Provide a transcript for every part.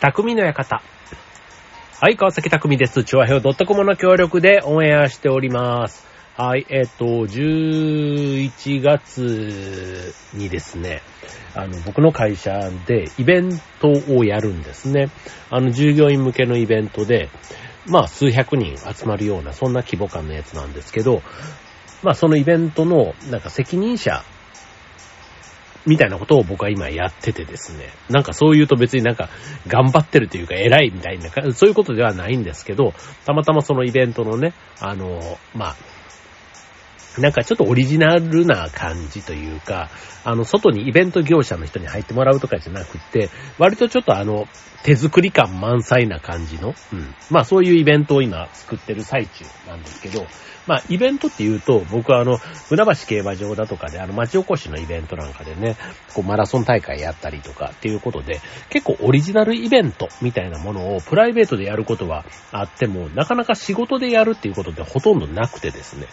匠の館。はい、川崎匠です。チョアヘオ .com の協力でオンエアしております。はい、えっ、と、11月にですね、あの、僕の会社でイベントをやるんですね。あの、従業員向けのイベントで、まあ、数百人集まるような、そんな規模感のやつなんですけど、まあ、そのイベントの、なんか責任者みたいなことを僕は今やっててですね。なんかそう言うと別になんか頑張ってるというか偉いみたいな、そういうことではないんですけど、たまたまそのイベントのね、あの、まあ、なんかちょっとオリジナルな感じというか、あの、外にイベント業者の人に入ってもらうとかじゃなくて、割とちょっとあの、手作り感満載な感じの、うん。まあそういうイベントを今作ってる最中なんですけど、まあイベントって言うと、僕はあの、船橋競馬場だとかであの、町おこしのイベントなんかでね、こうマラソン大会やったりとかっていうことで、結構オリジナルイベントみたいなものをプライベートでやることはあっても、なかなか仕事でやるっていうことでほとんどなくてですね。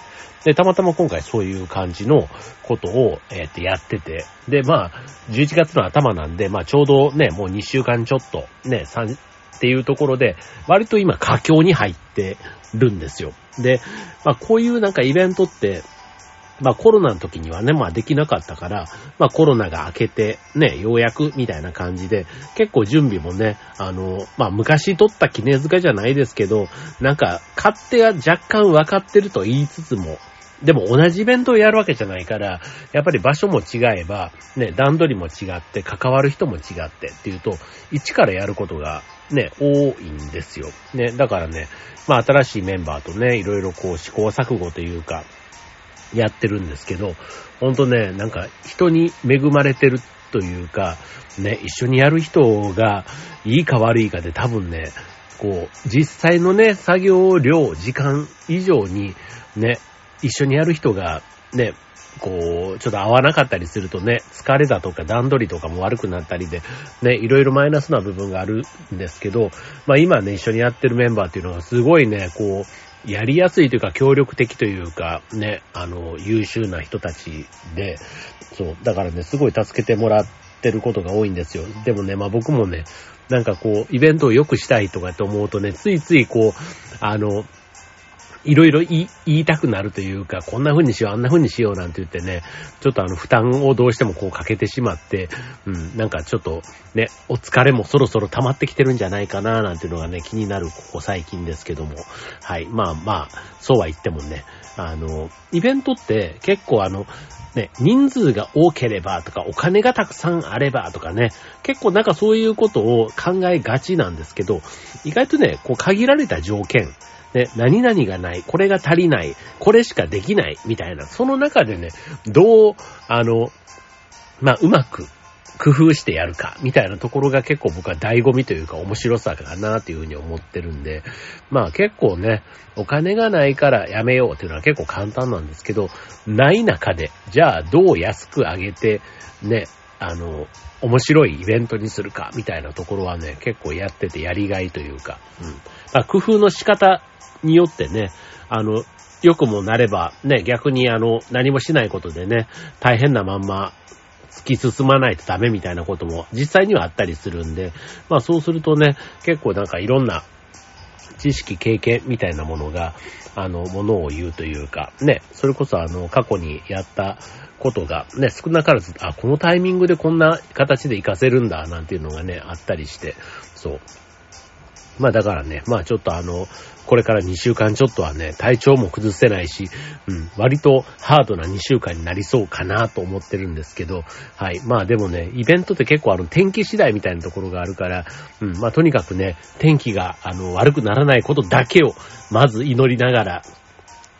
で、たまたま今回そういう感じのことを、えー、ってやってて、で、まあ、11月の頭なんで、まあちょうどね、もう2週間ちょっと、ね、3、っていうところで、割と今佳境に入ってるんですよ。で、まあこういうなんかイベントって、まあコロナの時にはね、まあできなかったから、まあコロナが明けてね、ようやくみたいな感じで、結構準備もね、あの、まあ昔撮った記念塚じゃないですけど、なんか勝手が若干分かってると言いつつも、でも同じイベントをやるわけじゃないから、やっぱり場所も違えば、ね、段取りも違って、関わる人も違ってっていうと、一からやることがね、多いんですよ。ね、だからね、まあ新しいメンバーとね、いろいろこう試行錯誤というか、やってるんですけど、ほんとね、なんか人に恵まれてるというか、ね、一緒にやる人がいいか悪いかで多分ね、こう、実際のね、作業量、時間以上に、ね、一緒にやる人が、ね、こう、ちょっと合わなかったりするとね、疲れだとか段取りとかも悪くなったりで、ね、いろいろマイナスな部分があるんですけど、まあ今ね、一緒にやってるメンバーっていうのがすごいね、こう、やりやすいというか協力的というか、ね、あの、優秀な人たちで、そう、だからね、すごい助けてもらってることが多いんですよ。でもね、まあ僕もね、なんかこう、イベントを良くしたいとかって思うとね、ついついこう、あの、いろいろ言いたくなるというか、こんな風にしよう、あんな風にしようなんて言ってね、ちょっとあの負担をどうしてもこうかけてしまって、うん、なんかちょっとね、お疲れもそろそろ溜まってきてるんじゃないかななんていうのがね、気になるここ最近ですけども。はい。まあまあ、そうは言ってもね、あの、イベントって結構あの、ね、人数が多ければとか、お金がたくさんあればとかね、結構なんかそういうことを考えがちなんですけど、意外とね、こう限られた条件、ね、何々がない、これが足りない、これしかできない、みたいな、その中でね、どう、あの、まあ、うまく工夫してやるか、みたいなところが結構僕は醍醐味というか面白さかなというふうに思ってるんで、まあ結構ね、お金がないからやめようっていうのは結構簡単なんですけど、ない中で、じゃあどう安く上げて、ね、あの、面白いイベントにするか、みたいなところはね、結構やっててやりがいというか、うん。まあ、工夫の仕方によってね、あの、良くもなれば、ね、逆にあの、何もしないことでね、大変なまんま、突き進まないとダメみたいなことも実際にはあったりするんで、まあそうするとね、結構なんかいろんな知識、経験みたいなものが、あの、ものを言うというか、ね、それこそあの、過去にやったことが、ね、少なからず、あ、このタイミングでこんな形で活かせるんだ、なんていうのがね、あったりして、そう。まあだからね、まあちょっとあの、これから2週間ちょっとはね、体調も崩せないし、うん、割とハードな2週間になりそうかなと思ってるんですけど、はい。まあでもね、イベントって結構あの天気次第みたいなところがあるから、うん、まあとにかくね、天気があの悪くならないことだけをまず祈りながら、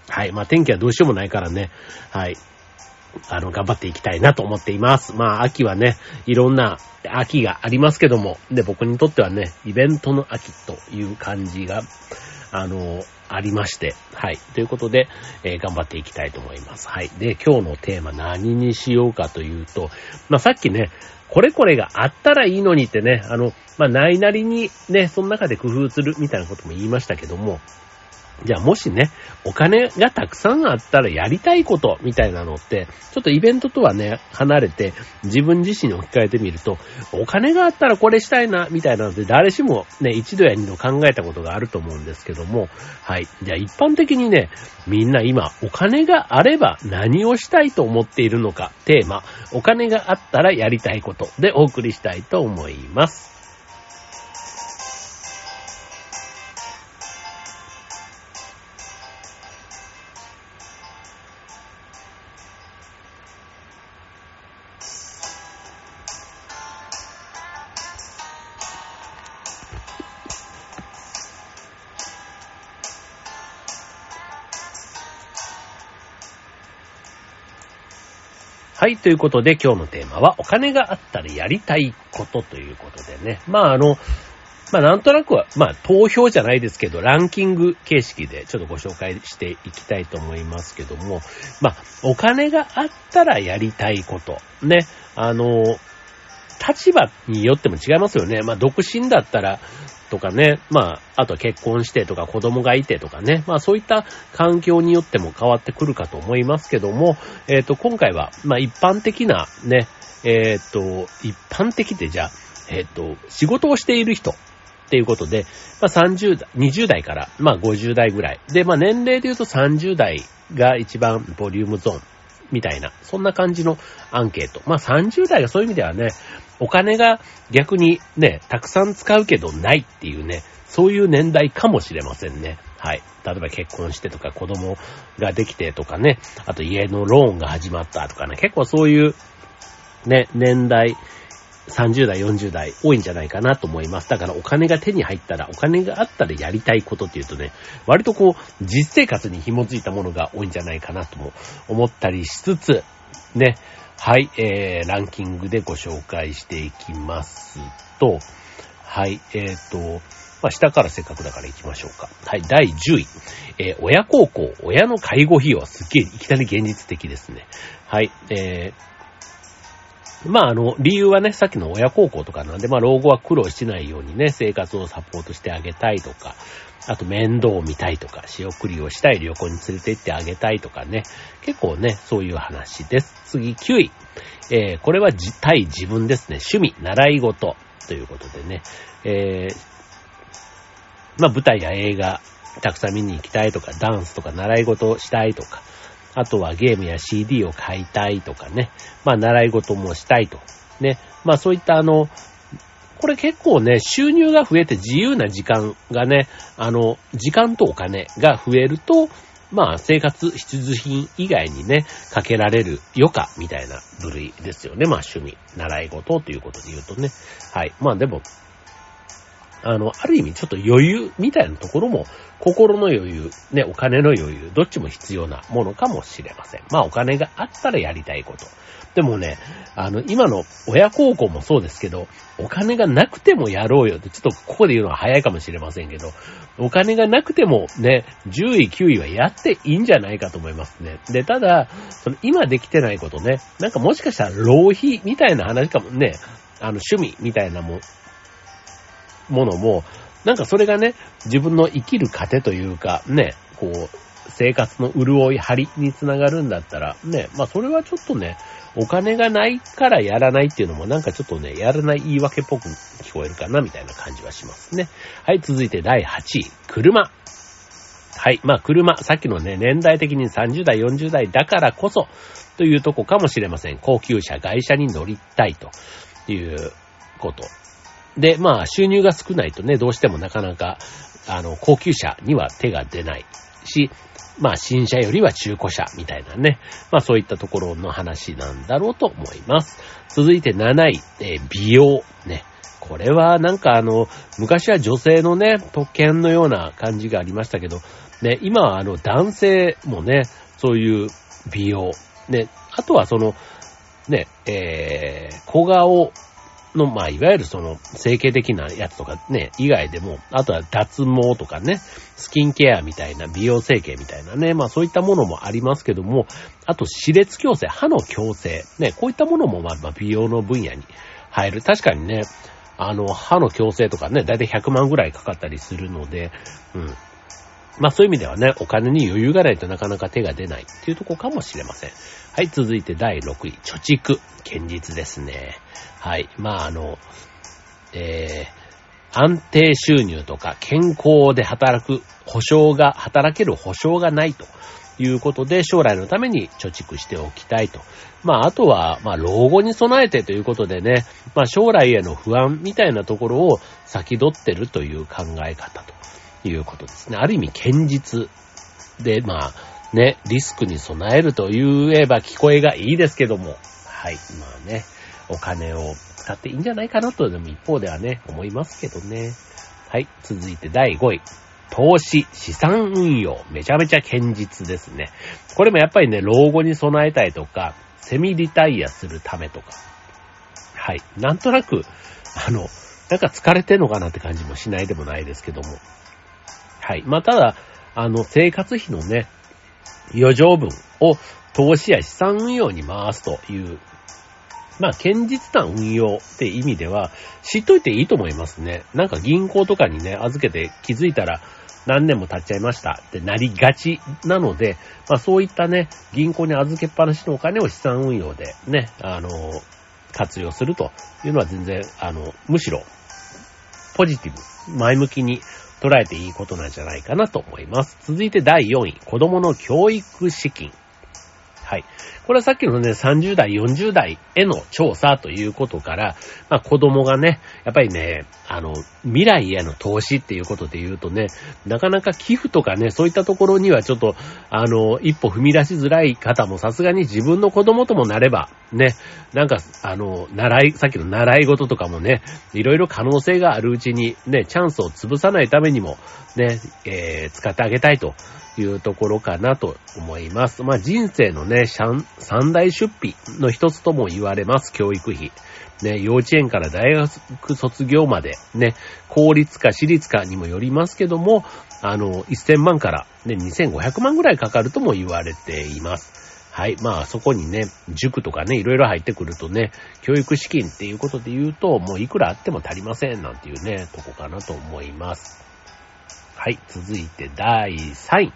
はい。まあ天気はどうしようもないからね、はい。あの、頑張っていきたいなと思っています。まあ、秋はね、いろんな秋がありますけども、で、僕にとってはね、イベントの秋という感じが、あの、ありまして、はい。ということで、えー頑張っていきたいと思います。はい。で、今日のテーマ何にしようかというと、まあ、さっきね、これこれがあったらいいのにってね、あの、まあ、ないなりにね、その中で工夫するみたいなことも言いましたけども、じゃあもしね、お金がたくさんあったらやりたいことみたいなのって、ちょっとイベントとはね、離れて自分自身に置き換えてみると、お金があったらこれしたいな、みたいなので誰しもね、一度や二度考えたことがあると思うんですけども、はい。じゃあ一般的にね、みんな今、お金があれば何をしたいと思っているのか、テーマ、お金があったらやりたいことでお送りしたいと思います。はい、ということで今日のテーマはお金があったらやりたいことということでね。まああの、まあなんとなくは、まあ投票じゃないですけど、ランキング形式でちょっとご紹介していきたいと思いますけども、まあお金があったらやりたいこと。ね、あの、立場によっても違いますよね。まあ独身だったら、とかね、まあ、あと結婚してとか子供がいてとかね、まあそういった環境によっても変わってくるかと思いますけども、えっ、ー、と、今回は、まあ一般的なね、えっ、ー、と、一般的ってじゃあ、えっ、ー、と、仕事をしている人っていうことで、まあ30代、20代から、まあ50代ぐらい。で、まあ年齢で言うと30代が一番ボリュームゾーン。みたいな、そんな感じのアンケート。まあ30代がそういう意味ではね、お金が逆にね、たくさん使うけどないっていうね、そういう年代かもしれませんね。はい。例えば結婚してとか子供ができてとかね、あと家のローンが始まったとかね、結構そういうね、年代、30代、40代多いんじゃないかなと思います。だからお金が手に入ったら、お金があったらやりたいことっていうとね、割とこう、実生活に紐づいたものが多いんじゃないかなとも思ったりしつつ、ね、はい、えー、ランキングでご紹介していきますと、はい、えーと、まあ、下からせっかくだから行きましょうか。はい、第10位。えー、親孝行、親の介護費用はすっげえ、いきなり現実的ですね。はい、えー、まあ、あの、理由はね、さっきの親孝行とかなんで、まあ、老後は苦労しないようにね、生活をサポートしてあげたいとか、あと面倒を見たいとか、仕送りをしたい旅行に連れて行ってあげたいとかね。結構ね、そういう話です。次、9位。えー、これは対自分ですね。趣味、習い事ということでね。えー、まあ舞台や映画、たくさん見に行きたいとか、ダンスとか習い事をしたいとか、あとはゲームや CD を買いたいとかね。まあ習い事もしたいと。ね。まあそういったあの、これ結構ね、収入が増えて自由な時間がね、あの、時間とお金が増えると、まあ、生活必需品以外にね、かけられる余暇みたいな部類ですよね。まあ、趣味、習い事ということで言うとね。はい。まあ、でも、あの、ある意味ちょっと余裕みたいなところも、心の余裕、ね、お金の余裕、どっちも必要なものかもしれません。まあ、お金があったらやりたいこと。でもね、あの、今の親孝行もそうですけど、お金がなくてもやろうよって、ちょっとここで言うのは早いかもしれませんけど、お金がなくてもね、10位、9位はやっていいんじゃないかと思いますね。で、ただ、その今できてないことね、なんかもしかしたら浪費みたいな話かもね、あの趣味みたいなも、ものも、なんかそれがね、自分の生きる糧というか、ね、こう、生活の潤い、張りにつながるんだったら、ね、まあそれはちょっとね、お金がないからやらないっていうのもなんかちょっとね、やらない言い訳っぽく聞こえるかなみたいな感じはしますね。はい、続いて第8位、車。はい。まあ、車、さっきのね、年代的に30代、40代だからこそ、というとこかもしれません。高級車、外車に乗りたいということ。で、まあ、収入が少ないとね、どうしてもなかなか、あの、高級車には手が出ないし、まあ新車よりは中古車みたいなね。まあそういったところの話なんだろうと思います。続いて7位、えー、美容。ね。これはなんかあの、昔は女性のね、特権のような感じがありましたけど、ね、今はあの男性もね、そういう美容。ね、あとはその、ね、えー、小顔の、まあ、いわゆるその、整形的なやつとかね、以外でも、あとは脱毛とかね、スキンケアみたいな、美容整形みたいなね、まあそういったものもありますけども、あと、歯列矯正、歯の矯正、ね、こういったものも、まあ、美容の分野に入る。確かにね、あの、歯の矯正とかね、だいたい100万ぐらいかかったりするので、うん。まあそういう意味ではね、お金に余裕がないとなかなか手が出ないっていうとこかもしれません。はい、続いて第6位、貯蓄。堅実ですね。はい、まああの、えー、安定収入とか健康で働く保証が、働ける保証がないということで、将来のために貯蓄しておきたいと。まあ、あとは、まあ、老後に備えてということでね、まあ、将来への不安みたいなところを先取ってるという考え方ということですね。ある意味、堅実で、まあ、ね、リスクに備えると言えば聞こえがいいですけども、はい、まあね、お金を使っていいんじゃないかなと、でも一方ではね、思いますけどね。はい、続いて第5位。投資、資産運用、めちゃめちゃ堅実ですね。これもやっぱりね、老後に備えたいとか、セミリタイアするためとか。はい。なんとなく、あの、なんか疲れてんのかなって感じもしないでもないですけども。はい。まあ、ただ、あの、生活費のね、余剰分を投資や資産運用に回すというまあ、堅実な運用って意味では、知っといていいと思いますね。なんか銀行とかにね、預けて気づいたら何年も経っちゃいましたってなりがちなので、まあそういったね、銀行に預けっぱなしのお金を資産運用でね、あの、活用するというのは全然、あの、むしろ、ポジティブ、前向きに捉えていいことなんじゃないかなと思います。続いて第4位、子供の教育資金。はい。これはさっきのね、30代、40代への調査ということから、まあ子供がね、やっぱりね、あの、未来への投資っていうことで言うとね、なかなか寄付とかね、そういったところにはちょっと、あの、一歩踏み出しづらい方もさすがに自分の子供ともなれば、ね、なんか、あの、習い、さっきの習い事とかもね、いろいろ可能性があるうちに、ね、チャンスを潰さないためにも、ね、えー、使ってあげたいというところかなと思います。まあ人生のね、三大出費の一つとも言われます、教育費。ね、幼稚園から大学卒業まで、ね、公立か私立かにもよりますけども、あの、1000万からね、2500万ぐらいかかるとも言われています。はい。まあ、そこにね、塾とかね、いろいろ入ってくるとね、教育資金っていうことで言うと、もういくらあっても足りませんなんていうね、とこかなと思います。はい。続いて第3位。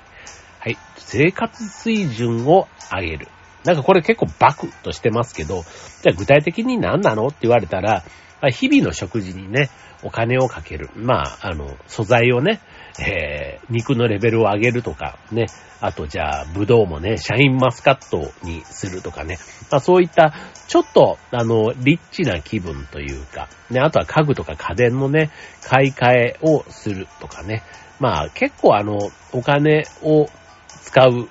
はい。生活水準を上げる。なんかこれ結構バクとしてますけど、じゃあ具体的に何なのって言われたら、日々の食事にね、お金をかける。まあ、あの、素材をね、えー、肉のレベルを上げるとか、ね、あとじゃあ、ブドウもね、シャインマスカットにするとかね、まあそういった、ちょっと、あの、リッチな気分というか、ね、あとは家具とか家電のね、買い替えをするとかね、まあ結構あの、お金を使う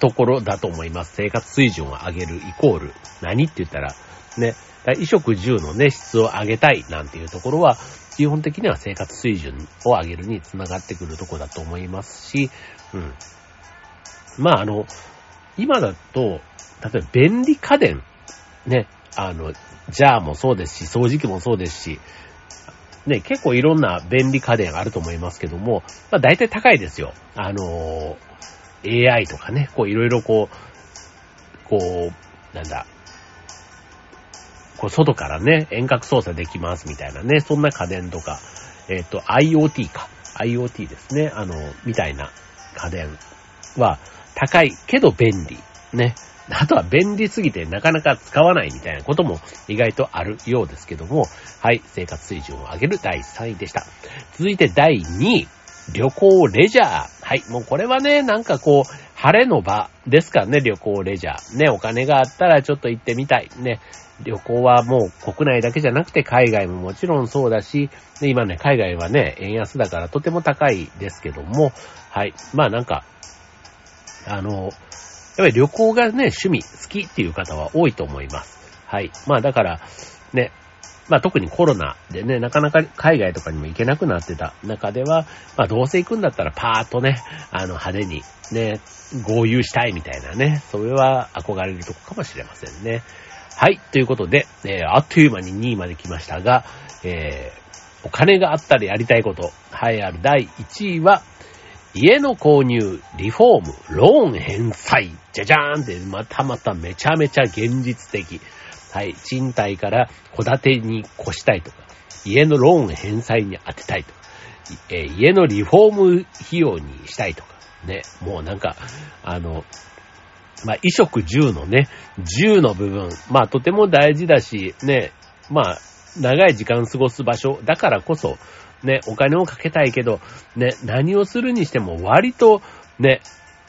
ところだと思います。生活水準を上げるイコール、何って言ったら、ね、衣食住のね、質を上げたいなんていうところは、基本的には生活水準を上げるにつながってくるとこだと思いますし、うん。まあ、あの、今だと、例えば便利家電、ね、あの、ジャーもそうですし、掃除機もそうですし、ね、結構いろんな便利家電あると思いますけども、まあ大体高いですよ。あの AI とかね、こういろいろこう、こう、なんだ、こう外からね、遠隔操作できますみたいなね、そんな家電とか、えっ、と、IoT か。IoT ですね。あの、みたいな家電は高いけど便利。ね。あとは便利すぎてなかなか使わないみたいなことも意外とあるようですけども、はい、生活水準を上げる第3位でした。続いて第2位、旅行レジャー。はい、もうこれはね、なんかこう、晴れの場ですからね、旅行レジャー。ね、お金があったらちょっと行ってみたい。ね、旅行はもう国内だけじゃなくて海外ももちろんそうだし、で今ね、海外はね、円安だからとても高いですけども、はい。まあなんか、あの、やっぱり旅行がね、趣味、好きっていう方は多いと思います。はい。まあだから、ね、まあ特にコロナでね、なかなか海外とかにも行けなくなってた中では、まあどうせ行くんだったらパーッとね、あの派手にね、合流したいみたいなね、それは憧れるとこかもしれませんね。はい、ということで、えー、あっという間に2位まで来ましたが、えー、お金があったらやりたいこと、はいある第1位は、家の購入、リフォーム、ローン返済、じゃじゃーんって、またまためちゃめちゃ現実的。はい、賃貸から戸建てに越したいとか、家のローン返済に当てたいとか、え、家のリフォーム費用にしたいとか、ね、もうなんか、あの、まあ、衣食住のね、住の部分、まあ、とても大事だし、ね、まあ、長い時間過ごす場所だからこそ、ね、お金をかけたいけど、ね、何をするにしても割と、ね、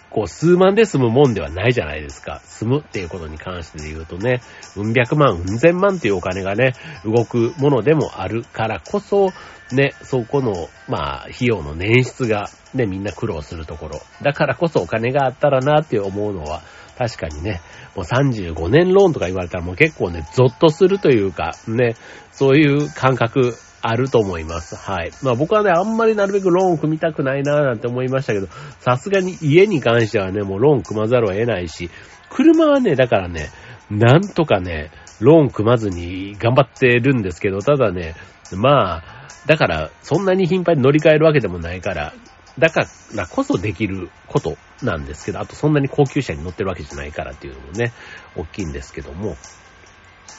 こう、数万で済むもんではないじゃないですか。済むっていうことに関してで言うとね、うん百万、うん千万っていうお金がね、動くものでもあるからこそ、ね、そこの、まあ、費用の捻出が、ね、みんな苦労するところ。だからこそお金があったらなって思うのは、確かにね、もう35年ローンとか言われたらもう結構ね、ゾッとするというか、ね、そういう感覚あると思います。はい。まあ僕はね、あんまりなるべくローン組みたくないなーなんて思いましたけど、さすがに家に関してはね、もうローン組まざるを得ないし、車はね、だからね、なんとかね、ローン組まずに頑張ってるんですけど、ただね、まあ、だから、そんなに頻繁に乗り換えるわけでもないから、だからこそできることなんですけど、あとそんなに高級車に乗ってるわけじゃないからっていうのもね、大きいんですけども、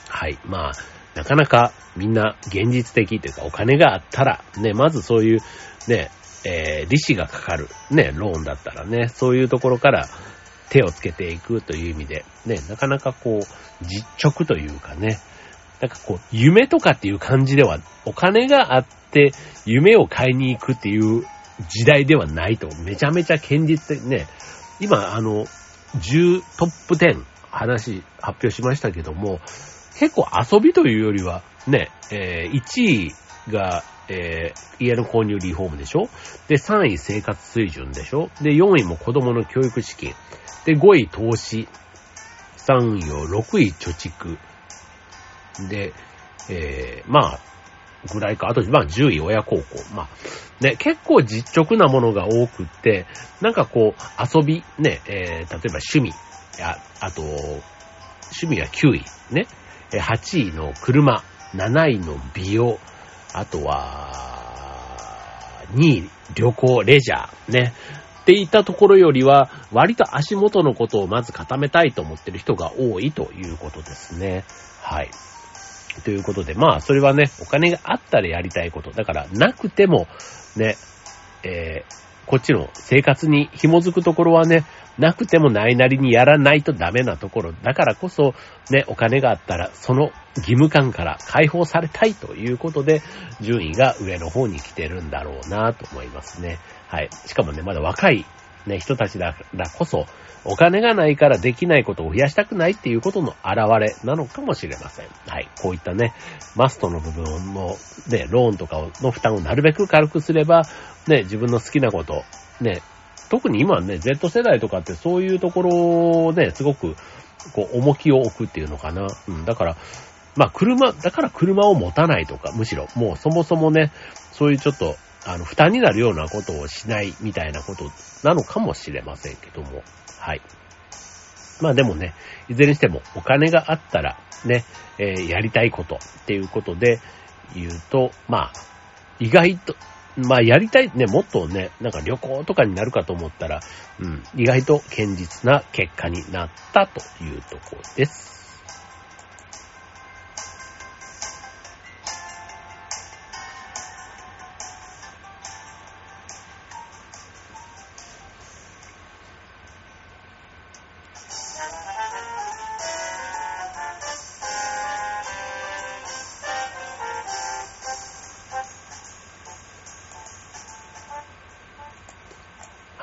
はい。まあ、なかなかみんな現実的というかお金があったら、ね、まずそういうね、えー、利子がかかる、ね、ローンだったらね、そういうところから手をつけていくという意味で、ね、なかなかこう、実直というかね、なんかこう、夢とかっていう感じでは、お金があって夢を買いに行くっていう時代ではないと、めちゃめちゃ堅実でね、今、あの、10トップ10話発表しましたけども、結構遊びというよりは、ね、えー、1位が、えー、家の購入リフォームでしょ？で、3位生活水準でしょ？で、4位も子供の教育資金。で、5位投資。3位を6位貯蓄。で、えー、まあ、ぐらいか。あと、まあ、10位親孝行。まあ、ね、結構実直なものが多くって、なんかこう、遊び、ね、えー、例えば趣味、ああと、趣味は9位、ね、8位の車、7位の美容、あとは、2位旅行、レジャー、ね。っていったところよりは、割と足元のことをまず固めたいと思ってる人が多いということですね。はい。ということで、まあ、それはね、お金があったらやりたいこと。だから、なくても、ね、えー、こっちの生活に紐づくところはね、なくてもないなりにやらないとダメなところ。だからこそ、ね、お金があったら、その義務感から解放されたいということで、順位が上の方に来てるんだろうなと思いますね。はい。しかもね、まだ若い、ね、人たちだからこそ、お金がないからできないことを増やしたくないっていうことの表れなのかもしれません。はい。こういったね、マストの部分の、ね、ローンとかの負担をなるべく軽くすれば、ね、自分の好きなこと、ね、特に今ね、Z 世代とかってそういうところをね、すごく、こう、重きを置くっていうのかな。うん、だから、まあ、車、だから車を持たないとか、むしろ、もうそもそもね、そういうちょっと、あの、負担になるようなことをしないみたいなことなのかもしれませんけども、はい。まあでもね、いずれにしてもお金があったらね、えー、やりたいことっていうことで言うと、まあ、意外と、まあやりたい、ね、もっとね、なんか旅行とかになるかと思ったら、うん、意外と堅実な結果になったというところです。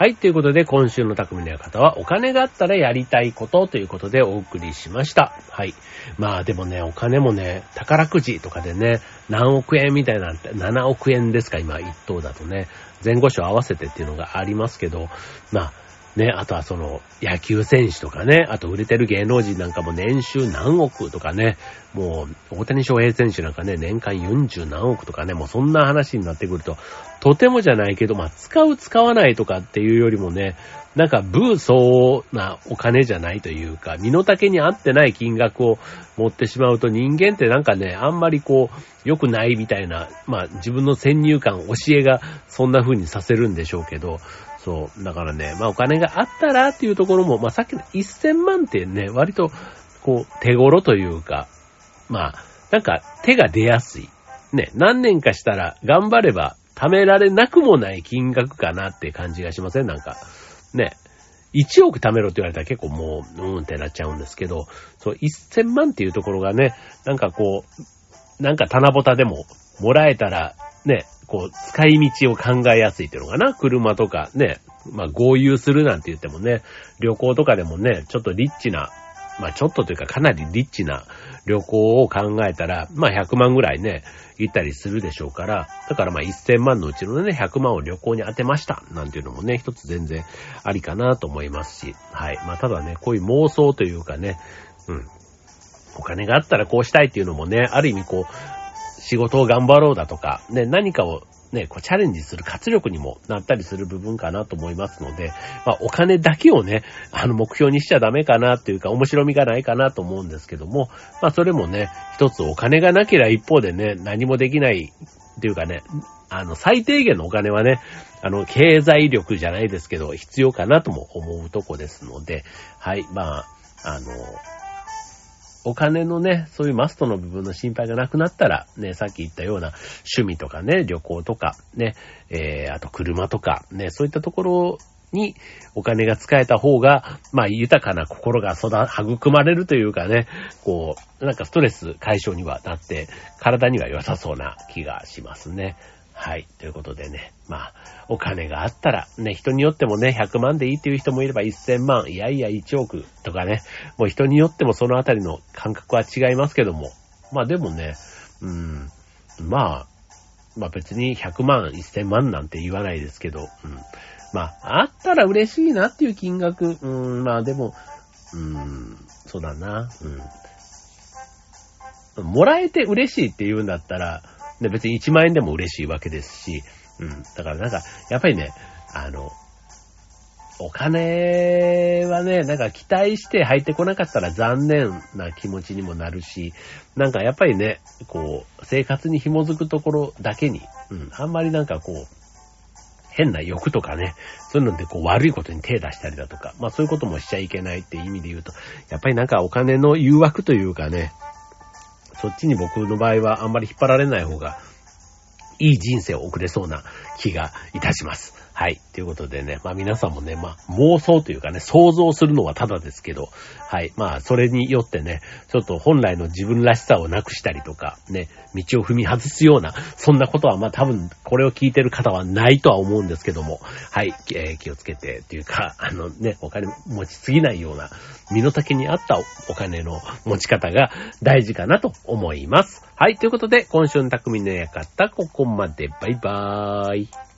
はい、ということで今週の匠の館はお金があったらやりたいことということでお送りしました。はい。まあでもね、お金もね、宝くじとかでね、何億円みたいなんて、7億円ですか、今1等だとね、前後賞合わせてっていうのがありますけど、まあ、ね、あとはその、野球選手とかね、あと売れてる芸能人なんかも年収何億とかね、もう、大谷翔平選手なんかね、年間40何億とかね、もうそんな話になってくると、とてもじゃないけど、まあ、使う使わないとかっていうよりもね、なんか、ブーソーなお金じゃないというか、身の丈に合ってない金額を持ってしまうと人間ってなんかね、あんまりこう、良くないみたいな、まあ、自分の先入観、教えがそんな風にさせるんでしょうけど、そう。だからね、まあお金があったらっていうところも、まあさっきの1000万ってね、割と、こう、手頃というか、まあ、なんか手が出やすい。ね、何年かしたら頑張れば貯められなくもない金額かなって感じがしません？なんか。ね。1億貯めろって言われたら結構もう、うーんってなっちゃうんですけど、そう、1000万っていうところがね、なんかこう、なんか棚ぼたでももらえたら、ね、こう、使い道を考えやすいっていうのかな？車とかね、まあ合流するなんて言ってもね、旅行とかでもね、ちょっとリッチな、まあちょっとというかかなりリッチな旅行を考えたら、まあ100万ぐらいね、行ったりするでしょうから、だからまあ1000万のうちのね、100万を旅行に当てました、なんていうのもね、一つ全然ありかなと思いますし、はい。まあただね、こういう妄想というかね、うん。お金があったらこうしたいっていうのもね、ある意味こう、仕事を頑張ろうだとか、ね、何かをね、こうチャレンジする活力にもなったりする部分かなと思いますので、まあお金だけをね、あの目標にしちゃダメかなっていうか面白みがないかなと思うんですけども、まあそれもね、一つお金がなければ一方でね、何もできないっていうかね、あの最低限のお金はね、あの経済力じゃないですけど必要かなとも思うとこですので、はい、まあ、あの、お金のね、そういうマストの部分の心配がなくなったら、ね、さっき言ったような趣味とかね、旅行とか、ね、えー、あと車とか、ね、そういったところにお金が使えた方が、まあ豊かな心が育、育まれるというかね、こう、なんかストレス解消にはなって、体には良さそうな気がしますね。はい。ということでね、まあ、お金があったら、ね、人によってもね、100万でいいっていう人もいれば1000万、いやいや1億とかね、もう人によってもそのあたりの感覚は違いますけども、まあでもね、うん、まあ、まあ別に100万、1000万なんて言わないですけど、うん。まあ、あったら嬉しいなっていう金額、うん、まあでも、うん、そうだな、うん。もらえて嬉しいって言うんだったら、で、別に1万円でも嬉しいわけですし、うん。だからなんか、やっぱりね、あの、お金はね、なんか期待して入ってこなかったら残念な気持ちにもなるし、なんかやっぱりね、こう、生活に紐づくところだけに、うん、あんまりなんかこう、変な欲とかね、そういうのでこう悪いことに手出したりだとか、まあそういうこともしちゃいけないって意味で言うと、やっぱりなんかお金の誘惑というかね、そっちに僕の場合はあんまり引っ張られない方がいい人生を送れそうな気がいたします。はい。ということでね、まあ皆さんもね、まあ妄想というかね、想像するのはただですけど、はい。まあそれによってね、ちょっと本来の自分らしさをなくしたりとか、ね、道を踏み外すような、そんなことはまあ多分これを聞いてる方はないとは思うんですけども、はい。えー、気をつけてっていうか、あのね、お金持ちすぎないような、身の丈に合ったお金の持ち方が大事かなと思います。はい。ということで、今週の匠の館、ここまで。バイバーイ。